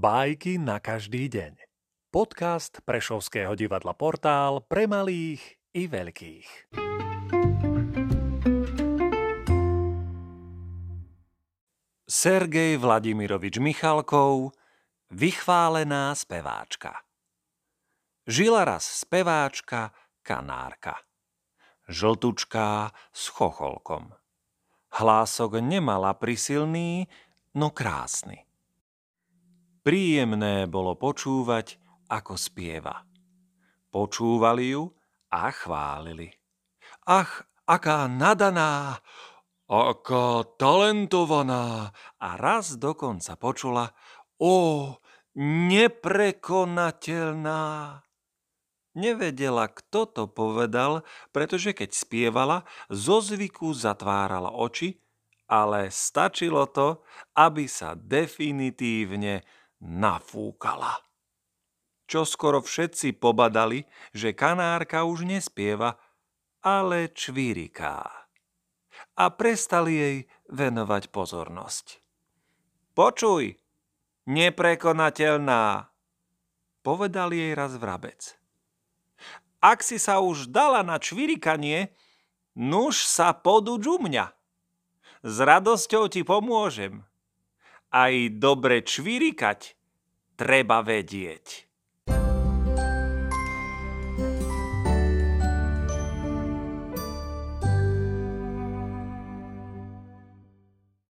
Bajky na každý deň. Podcast Prešovského divadla Portál pre malých i veľkých. Sergej Vladimirovič Michalkov Vychválená speváčka Žila raz speváčka Kanárka. Žltučká s chocholkom. Hlások nemala prisilný, no krásny. Príjemné bolo počúvať, ako spieva. Počúvali ju a chválili. Ach, aká nadaná, aká talentovaná. A raz dokonca počula, o, neprekonateľná. Nevedela, kto to povedal, pretože keď spievala, zo zvyku zatvárala oči, ale stačilo to, aby sa definitívne nafúkala. Čo skoro všetci pobadali, že kanárka už nespieva, ale čvíriká. A prestali jej venovať pozornosť. Počuj, neprekonateľná, povedal jej raz vrabec. Ak si sa už dala na čvirikanie, nuž sa poduč u mňa. S radosťou ti pomôžem aj dobre čvirikať treba vedieť.